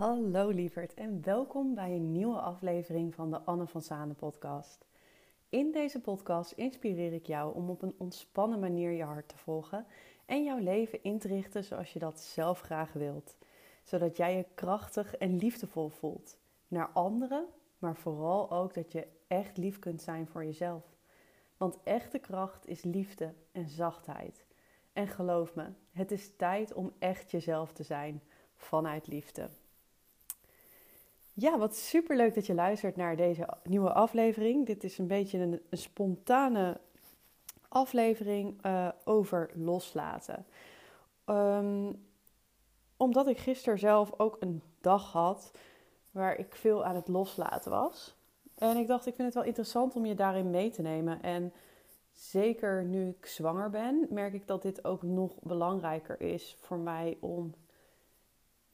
Hallo lieverd en welkom bij een nieuwe aflevering van de Anne van Zanen podcast. In deze podcast inspireer ik jou om op een ontspannen manier je hart te volgen en jouw leven in te richten zoals je dat zelf graag wilt. Zodat jij je krachtig en liefdevol voelt naar anderen, maar vooral ook dat je echt lief kunt zijn voor jezelf. Want echte kracht is liefde en zachtheid. En geloof me, het is tijd om echt jezelf te zijn vanuit liefde. Ja, wat super leuk dat je luistert naar deze nieuwe aflevering. Dit is een beetje een, spontane aflevering uh, over loslaten. Um, omdat ik gisteren zelf ook een dag had waar ik veel aan het loslaten was. En ik dacht, ik vind het wel interessant om je daarin mee te nemen. En zeker nu ik zwanger ben, merk ik dat dit ook nog belangrijker is voor mij om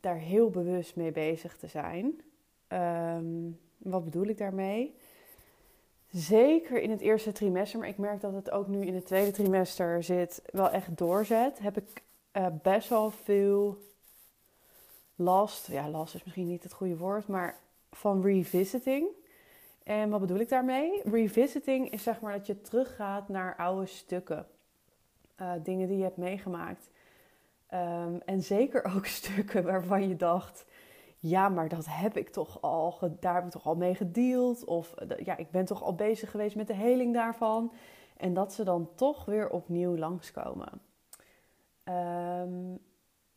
daar heel bewust mee bezig te zijn. Um, wat bedoel ik daarmee? Zeker in het eerste trimester, maar ik merk dat het ook nu in het tweede trimester zit, wel echt doorzet. Heb ik uh, best wel veel last, ja, last is misschien niet het goede woord, maar van revisiting. En wat bedoel ik daarmee? Revisiting is zeg maar dat je teruggaat naar oude stukken. Uh, dingen die je hebt meegemaakt. Um, en zeker ook stukken waarvan je dacht: ja, maar dat heb ik toch al, daar heb ik toch al mee gedeeld. Of ja, ik ben toch al bezig geweest met de heling daarvan. En dat ze dan toch weer opnieuw langskomen. Um,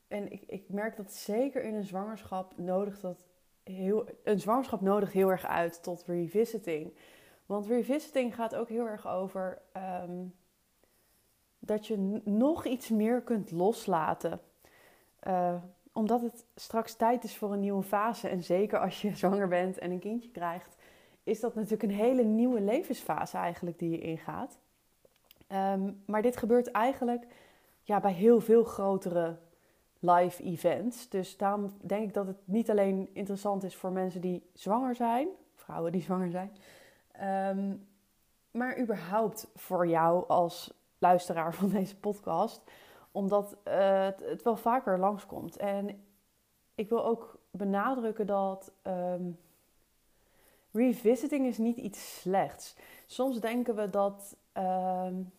en ik, ik merk dat zeker in een zwangerschap nodig dat heel, een zwangerschap nodigt heel erg uit tot revisiting. Want revisiting gaat ook heel erg over um, dat je nog iets meer kunt loslaten. Uh, omdat het straks tijd is voor een nieuwe fase. En zeker als je zwanger bent en een kindje krijgt, is dat natuurlijk een hele nieuwe levensfase eigenlijk die je ingaat. Um, maar dit gebeurt eigenlijk ja, bij heel veel grotere live events. Dus daarom denk ik dat het niet alleen interessant is voor mensen die zwanger zijn, vrouwen die zwanger zijn, um, maar überhaupt voor jou als luisteraar van deze podcast omdat uh, het, wel vaker langskomt. En ik wil ook benadrukken dat um, revisiting is niet iets slechts. Soms denken we dat um,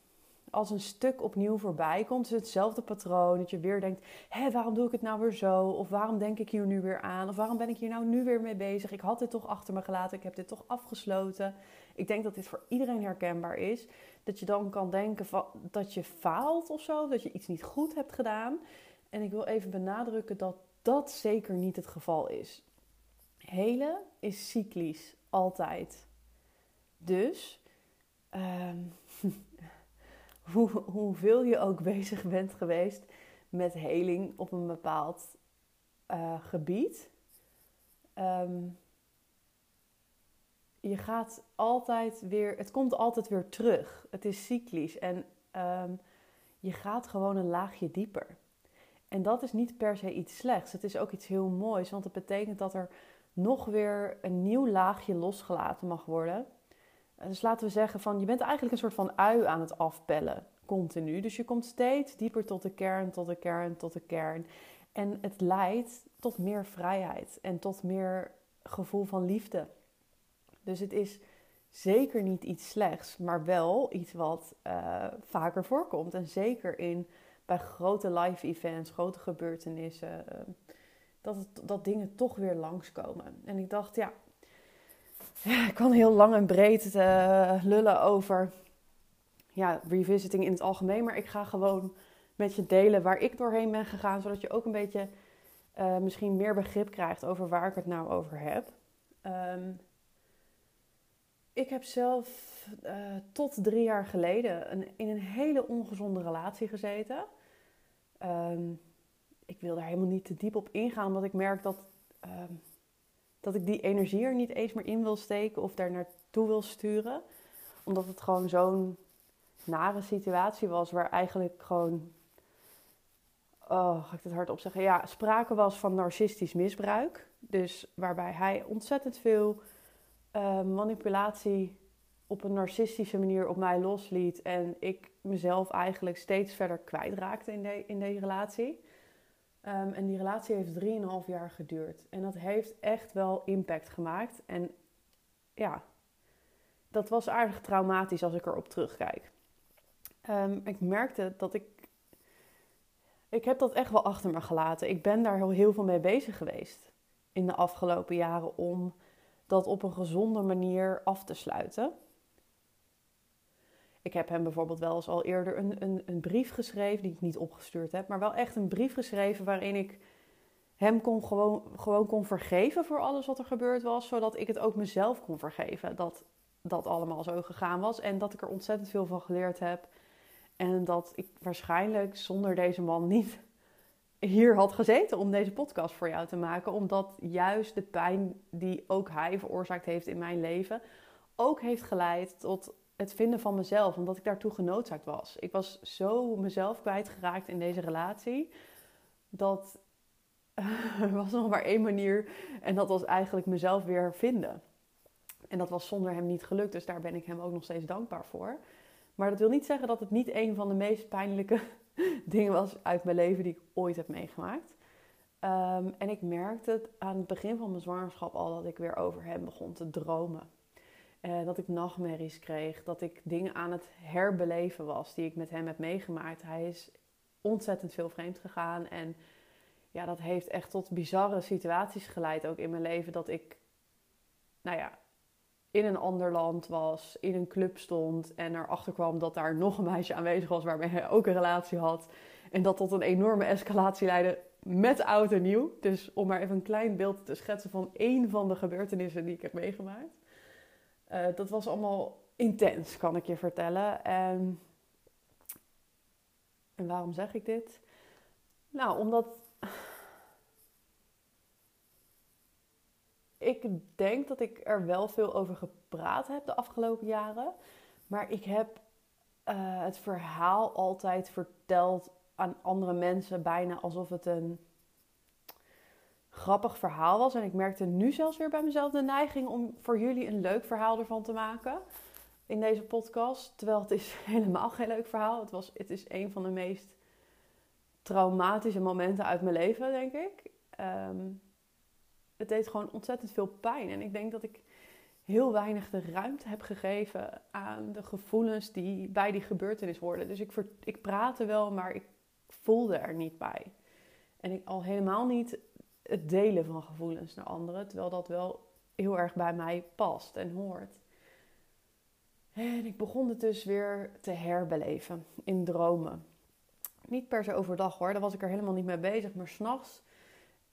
als een stuk opnieuw voorbij komt, hetzelfde patroon. Dat je weer denkt, hé, waarom doe ik het nou weer zo? Of waarom denk ik hier nu weer aan? Of waarom ben ik hier nou nu weer mee bezig? Ik had dit toch achter me gelaten, ik heb dit toch afgesloten. Ik denk dat dit voor iedereen herkenbaar is. Dat je dan kan denken dat je faalt of zo, dat je iets niet goed hebt gedaan. En ik wil even benadrukken dat dat zeker niet het geval is. Helen is cyclisch, altijd. Dus, um, hoe, hoeveel je ook bezig bent geweest met heling op een bepaald uh, gebied, um, je gaat altijd weer, het komt altijd weer terug. Het is cyclisch en um, je gaat gewoon een laagje dieper. En dat is niet per se iets slechts. Het is ook iets heel moois, want het betekent dat er nog weer een nieuw laagje losgelaten mag worden. Dus laten we zeggen van je bent eigenlijk een soort van ui aan het afpellen, continu. Dus je komt steeds dieper tot de kern, tot de kern, tot de kern. En het leidt tot meer vrijheid en tot meer gevoel van liefde. Dus het is zeker niet iets slechts, maar wel iets wat uh, vaker voorkomt. En zeker in, bij grote live events, grote gebeurtenissen, uh, dat, het, dat dingen toch weer langskomen. En ik dacht, ja ik kan heel lang en breed uh, lullen over ja, revisiting in het algemeen, maar ik ga gewoon met je delen waar ik doorheen ben gegaan, zodat je ook een beetje misschien meer begrip krijgt over waar ik het nou over heb. Um, ik heb zelf uh, tot drie jaar geleden een, in een hele ongezonde relatie gezeten. Um, ik wil daar helemaal niet te diep op ingaan, omdat ik merk dat, um, dat ik die energie er niet eens meer in wil steken of daar naartoe wil sturen. Omdat het gewoon zo'n nare situatie was waar eigenlijk gewoon, oh, ga ik het hardop zeggen? Ja, sprake was van narcistisch misbruik. Dus waarbij hij ontzettend veel uh, manipulatie op een narcistische manier op mij losliet. En ik mezelf eigenlijk steeds verder kwijtraakte in, de, in deze relatie. Ehm, en die relatie heeft 3,5 jaar geduurd. En dat heeft echt wel impact gemaakt. En ja, dat was aardig traumatisch als ik erop terugkijk. Um, ik merkte dat ik. Ik heb dat echt wel achter me gelaten. Ik ben daar heel, heel veel mee bezig geweest in de afgelopen jaren om dat op een gezonde manier af te sluiten. Ik heb hem bijvoorbeeld wel eens al eerder een, een, een brief geschreven, die ik niet opgestuurd heb, maar wel echt een brief geschreven waarin ik hem kon gewoon, gewoon kon vergeven voor alles wat er gebeurd was, zodat ik het ook mezelf kon vergeven dat dat allemaal zo gegaan was en dat ik er ontzettend veel van geleerd heb en dat ik waarschijnlijk zonder deze man niet hier had gezeten om deze podcast voor jou te maken, omdat juist de pijn die ook hij veroorzaakt heeft in mijn leven ook heeft geleid tot het vinden van mezelf, omdat ik daartoe genoodzaakt was. Ik was zo mezelf kwijtgeraakt in deze relatie dat er was nog maar één manier en dat was eigenlijk mezelf weer vinden. En dat was zonder hem niet gelukt, dus daar ben ik hem ook nog steeds dankbaar voor. Maar dat wil niet zeggen dat het niet een van de meest pijnlijke dingen was uit mijn leven die ik ooit heb meegemaakt. Ehm, en ik merkte het aan het begin van mijn zwangerschap al dat ik weer over hem begon te dromen. Uh, dat ik nachtmerries kreeg, dat ik dingen aan het herbeleven was die ik met hem heb meegemaakt. Hij is ontzettend veel vreemd gegaan en ja, dat heeft echt tot bizarre situaties geleid ook in mijn leven. Dat ik, nou ja, in een ander land was, in een club stond en erachter kwam dat daar nog een meisje aanwezig was waarmee hij ook een relatie had. En dat tot een enorme escalatie leidde met oud en nieuw. Dus om maar even een klein beeld te schetsen van één van de gebeurtenissen die ik heb meegemaakt. Uh, dat was allemaal intens, kan ik je vertellen. En, en waarom zeg ik dit? Nou, omdat ik denk dat ik er wel veel over gepraat heb de afgelopen jaren. Maar ik heb uh, het verhaal altijd verteld aan andere mensen, bijna alsof het een grappig verhaal was. En ik merkte nu zelfs weer bij mezelf de neiging om voor jullie een leuk verhaal ervan te maken in deze podcast. Terwijl het is helemaal geen leuk verhaal. Het, was, het is een van de meest traumatische momenten uit mijn leven, denk ik. Um, het deed gewoon ontzettend veel pijn. En ik denk dat ik heel weinig de ruimte heb gegeven aan de gevoelens die bij die gebeurtenis hoorden. Dus ik, ik praatte wel, maar ik voelde er niet bij. En ik al helemaal niet het delen van gevoelens naar anderen, terwijl dat wel heel erg bij mij past en hoort. En ik begon het dus weer te herbeleven in dromen. Niet per se overdag hoor, daar was ik er helemaal niet mee bezig, maar s'nachts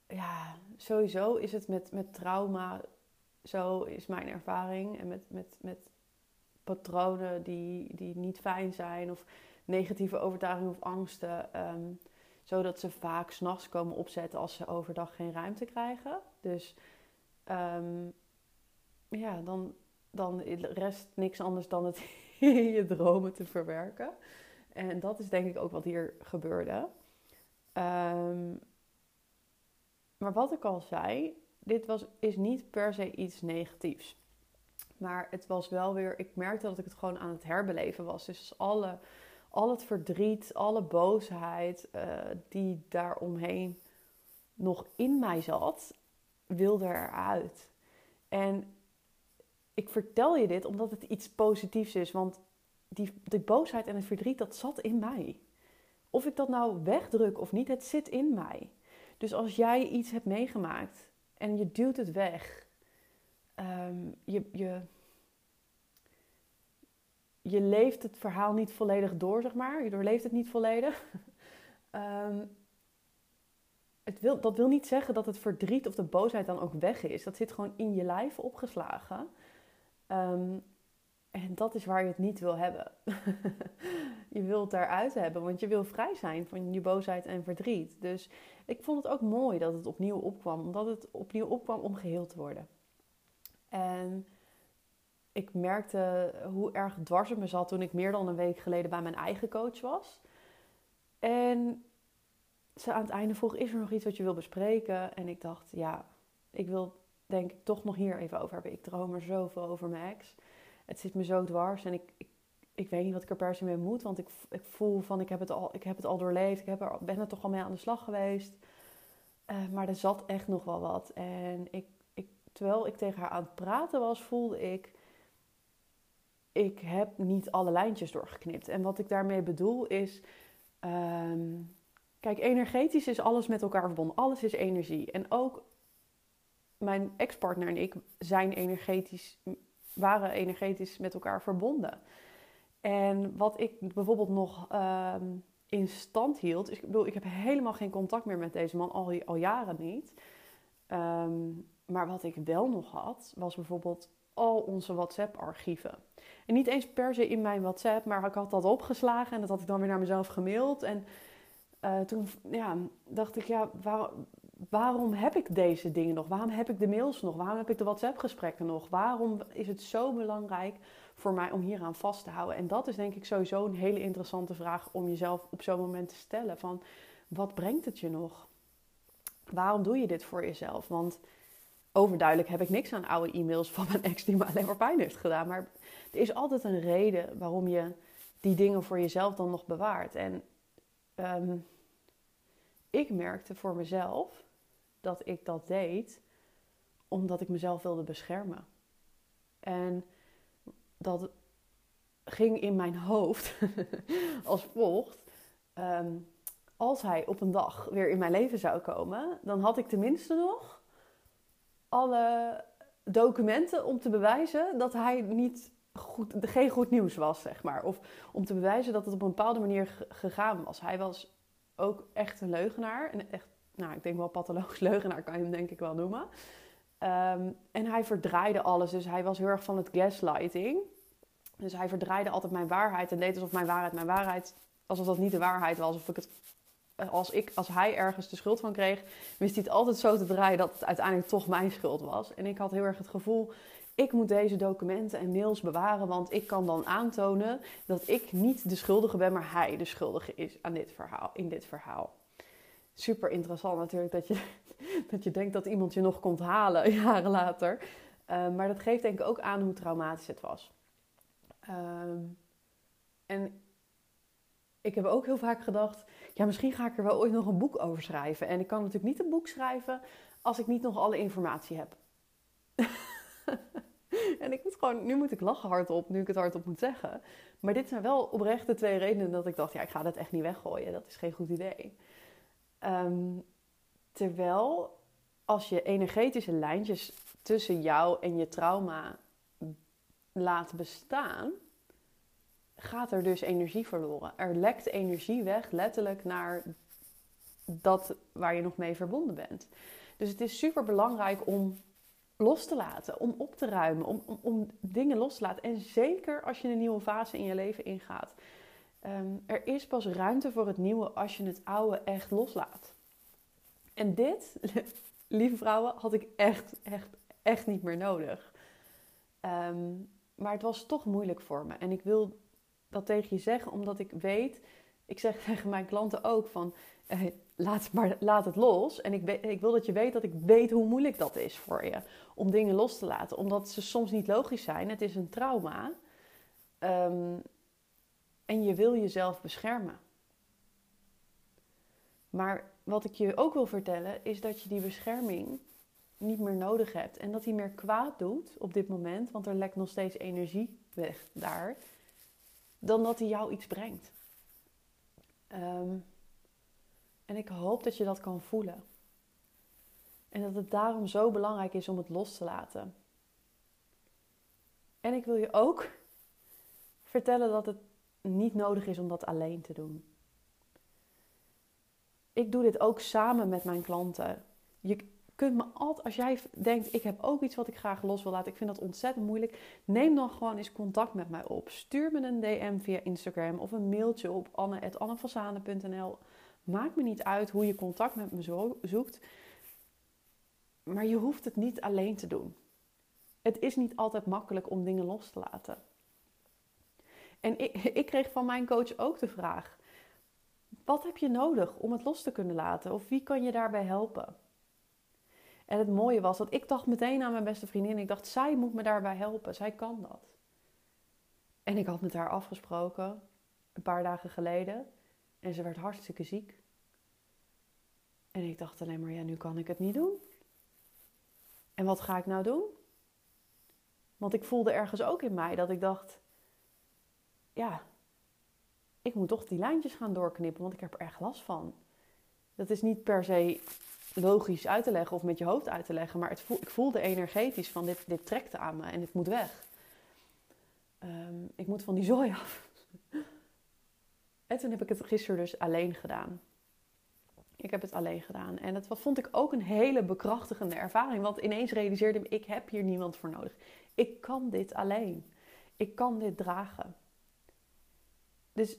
ja, sowieso is het met, met trauma, zo is mijn ervaring. En met, met, met patronen die, die niet fijn zijn of negatieve overtuigingen of angsten. Um, zodat ze vaak s'nachts komen opzetten als ze overdag geen ruimte krijgen. Dus um, ja, dan, dan rest niks anders dan het in je dromen te verwerken. En dat is denk ik ook wat hier gebeurde. Um, maar wat ik al zei, dit was, is niet per se iets negatiefs. Maar het was wel weer, ik merkte dat ik het gewoon aan het herbeleven was. Dus alle, al het verdriet, alle boosheid uh, die daaromheen nog in mij zat, wilde eruit. En ik vertel je dit omdat het iets positiefs is. Want die, die boosheid en het verdriet, dat zat in mij. Of ik dat nou wegdruk of niet, het zit in mij. Dus als jij iets hebt meegemaakt en je duwt het weg, um, je, je, je leeft het verhaal niet volledig door, zeg maar. Je doorleeft het niet volledig. um, het wil, dat wil niet zeggen dat het verdriet of de boosheid dan ook weg is. Dat zit gewoon in je lijf opgeslagen. Um, en dat is waar je het niet wil hebben. je wilt daaruit hebben, want je wil vrij zijn van je boosheid en verdriet. Dus ik vond het ook mooi dat het opnieuw opkwam, omdat het opnieuw opkwam om geheeld te worden. En ik merkte hoe erg dwars het me zat toen ik meer dan een week geleden bij mijn eigen coach was. En ze aan het einde vroeg: Is er nog iets wat je wil bespreken? En ik dacht: Ja, ik wil denk ik toch nog hier even over hebben. Ik droom er zoveel over mijn ex het zit me zo dwars en ik, ik, ik weet niet wat ik er per se mee moet. Want ik, ik voel van ik heb het al, ik heb het al doorleefd. Ik heb er, ben er toch al mee aan de slag geweest. Uh, maar er zat echt nog wel wat. En ik, ik, terwijl ik tegen haar aan het praten was, voelde ik... Ik heb niet alle lijntjes doorgeknipt. En wat ik daarmee bedoel is... Um, kijk, energetisch is alles met elkaar verbonden. Alles is energie. En ook mijn ex-partner en ik zijn energetisch, waren energetisch met elkaar verbonden. En wat ik bijvoorbeeld nog um, in stand hield. ik bedoel, ik heb helemaal geen contact meer met deze man, al, al jaren niet. Ehm, maar wat ik wel nog had, was bijvoorbeeld al onze WhatsApp-archieven. En niet eens per se in mijn WhatsApp, maar ik had dat opgeslagen en dat had ik dan weer naar mezelf gemaild. En uh, toen ja, dacht ik, ja, waar, waarom heb ik deze dingen nog? Waarom heb ik de mails nog? Waarom heb ik de WhatsApp-gesprekken nog? Waarom is het zo belangrijk voor mij om hier aan vast te houden? En dat is denk ik sowieso een hele interessante vraag om jezelf op zo'n moment te stellen. Van, wat brengt het je nog? Waarom doe je dit voor jezelf? Want overduidelijk heb ik niks aan oude e-mails van mijn ex die me alleen maar pijn heeft gedaan. Maar er is altijd een reden waarom je die dingen voor jezelf dan nog bewaart. En um, ik merkte voor mezelf dat ik dat deed omdat ik mezelf wilde beschermen. En dat ging in mijn hoofd als volgt. Ehm, als hij op een dag weer in mijn leven zou komen, dan had ik tenminste nog alle documenten om te bewijzen dat hij niet goed, geen goed nieuws was, zeg maar. Of om te bewijzen dat het op een bepaalde manier gegaan was. Hij was ook echt een leugenaar. En echt, nou, ik denk wel pathologisch leugenaar kan je hem denk ik wel noemen. Ehm, en hij verdraaide alles. Dus hij was heel erg van het gaslighting. Dus hij verdraaide altijd mijn waarheid en deed alsof mijn waarheid mijn waarheid, alsof dat niet de waarheid was. Of ik het, als, ik, als hij ergens de schuld van kreeg, wist hij het altijd zo te draaien dat het uiteindelijk toch mijn schuld was. En ik had heel erg het gevoel, ik moet deze documenten en mails bewaren, want ik kan dan aantonen dat ik niet de schuldige ben, maar hij de schuldige is aan dit verhaal, in dit verhaal. Super interessant natuurlijk dat je, dat je denkt dat iemand je nog komt halen jaren later. Uh, maar dat geeft denk ik ook aan hoe traumatisch het was. Uh, en ik heb ook heel vaak gedacht, ja, misschien ga ik er wel ooit nog een boek over schrijven. En ik kan natuurlijk niet een boek schrijven als ik niet nog alle informatie heb. en ik moet gewoon, nu moet ik lachen hardop, nu ik het hardop moet zeggen. Maar dit zijn wel oprecht de twee redenen dat ik dacht, ja, ik ga dat echt niet weggooien. Dat is geen goed idee. Um, terwijl als je energetische lijntjes tussen jou en je trauma laat bestaan, gaat er dus energie verloren. Er lekt energie weg, letterlijk naar dat waar je nog mee verbonden bent. Dus het is super belangrijk om los te laten, om op te ruimen, om, om, dingen los te laten. En zeker als je een nieuwe fase in je leven ingaat. Um, er is pas ruimte voor het nieuwe als je het oude echt loslaat. En dit, lieve vrouwen, had ik echt, echt, echt niet meer nodig. Um, maar het was toch moeilijk voor me. En ik wil dat tegen je zeggen, omdat ik weet, ik zeg tegen mijn klanten ook van, eh, laat, maar, laat het los. En ik, ik wil dat je weet dat ik weet hoe moeilijk dat is voor je. Om dingen los te laten. Omdat ze soms niet logisch zijn. Het is een trauma. Um, en je wil jezelf beschermen. Maar wat ik je ook wil vertellen is dat je die bescherming niet meer nodig hebt. En dat hij meer kwaad doet op dit moment, want er lekt nog steeds energie weg daar, dan dat hij jou iets brengt. Um, en ik hoop dat je dat kan voelen. En dat het daarom zo belangrijk is om het los te laten. En ik wil je ook vertellen dat het niet nodig is om dat alleen te doen. Ik doe dit ook samen met mijn klanten. Je me altijd, als jij denkt, ik heb ook iets wat ik graag los wil laten, ik vind dat ontzettend moeilijk, neem dan gewoon eens contact met mij op. Stuur me een DM via Instagram of een mailtje op anne.annevasane.nl Maakt me niet uit hoe je contact met me zoekt. Maar je hoeft het niet alleen te doen. Het is niet altijd makkelijk om dingen los te laten. En ik, ik kreeg van mijn coach ook de vraag: wat heb je nodig om het los te kunnen laten? Of wie kan je daarbij helpen? En het mooie was dat ik dacht meteen aan mijn beste vriendin. Ik dacht, zij moet me daarbij helpen. Zij kan dat. En ik had met haar afgesproken, een paar dagen geleden. En ze werd hartstikke ziek. En ik dacht alleen maar, ja, nu kan ik het niet doen. En wat ga ik nou doen? Want ik voelde ergens ook in mij dat ik dacht, ja, ik moet toch die lijntjes gaan doorknippen, want ik heb er erg last van. Dat is niet per se logisch uit te leggen of met je hoofd uit te leggen, maar het ik voelde energetisch van dit, dit trekt aan me en dit moet weg. Ehm, ik moet van die zooi af. en toen heb ik het gisteren dus alleen gedaan. Ik heb het alleen gedaan. En dat vond ik ook een hele bekrachtigende ervaring. Want ineens realiseerde ik, ik heb hier niemand voor nodig. Ik kan dit alleen. Ik kan dit dragen. Dus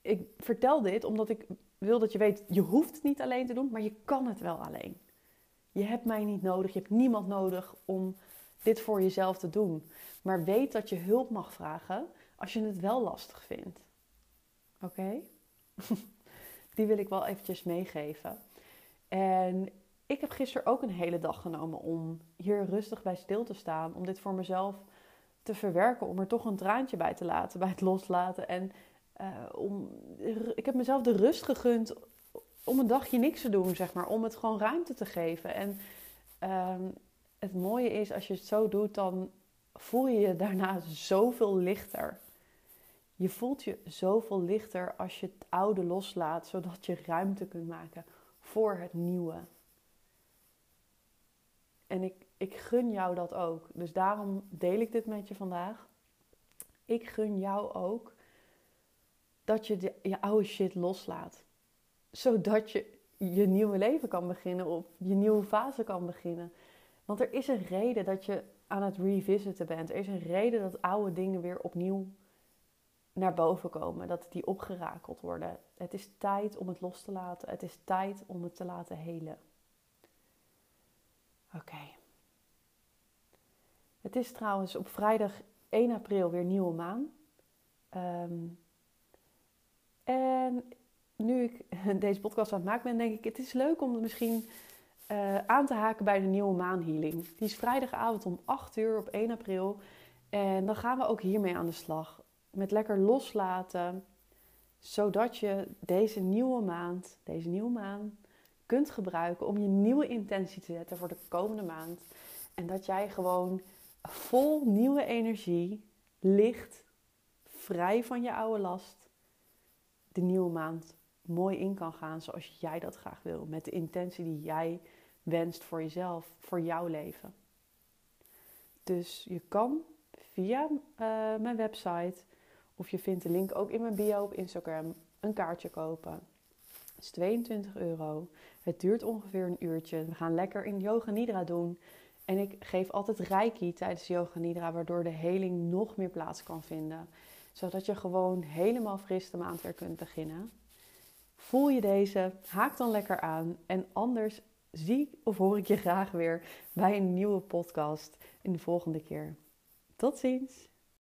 ik vertel dit omdat ik wil dat je weet, je hoeft het niet alleen te doen, maar je kan het wel alleen. Je hebt mij niet nodig, je hebt niemand nodig om dit voor jezelf te doen. Maar weet dat je hulp mag vragen als je het wel lastig vindt. Oké? Die wil ik wel eventjes meegeven. En ik heb gisteren ook een hele dag genomen om hier rustig bij stil te staan. Om dit voor mezelf te verwerken. Om er toch een traantje bij te laten, bij het loslaten. En uh, om, ik heb mezelf de rust gegund om een dagje niks te doen, zeg maar. Om het gewoon ruimte te geven. En uh, het mooie is, als je het zo doet, dan voel je je daarna zoveel lichter. Je voelt je zoveel lichter als je het oude loslaat, zodat je ruimte kunt maken voor het nieuwe. En ik, ik gun jou dat ook. Dus daarom deel ik dit met je vandaag. Ik gun jou ook dat je je oude shit loslaat. Zodat je je nieuwe leven kan beginnen of je nieuwe fase kan beginnen. Want er is een reden dat je aan het revisiten bent. Er is een reden dat oude dingen weer opnieuw naar boven komen. Dat die opgerakeld worden. Het is tijd om het los te laten. Het is tijd om het te laten helen. Oké. Het is trouwens op vrijdag 1 april weer nieuwe maan. Um, en nu ik deze podcast aan het maken ben, denk ik, het is leuk om misschien uh, aan te haken bij de nieuwe maanhealing. Die is vrijdagavond om 8 uur op 1 april. En dan gaan we ook hiermee aan de slag. Met lekker loslaten, zodat je deze nieuwe maand, deze nieuwe maan, kunt gebruiken om je nieuwe intentie te zetten voor de komende maand. En dat jij gewoon vol nieuwe energie, licht, vrij van je oude last, de nieuwe maand mooi in kan gaan zoals jij dat graag wil. Met de intentie die jij wenst voor jezelf, voor jouw leven. Dus je kan via uh, mijn website of je vindt de link ook in mijn bio op Instagram een kaartje kopen. Het is 22 euro. Het duurt ongeveer een uurtje. We gaan lekker in yoga nidra doen. En ik geef altijd reiki tijdens yoga nidra, waardoor de heling nog meer plaats kan vinden zodat je gewoon helemaal fris de maand weer kunt beginnen. Voel je deze? Haak dan lekker aan. En anders zie of hoor ik je graag weer bij een nieuwe podcast in de volgende keer. Tot ziens!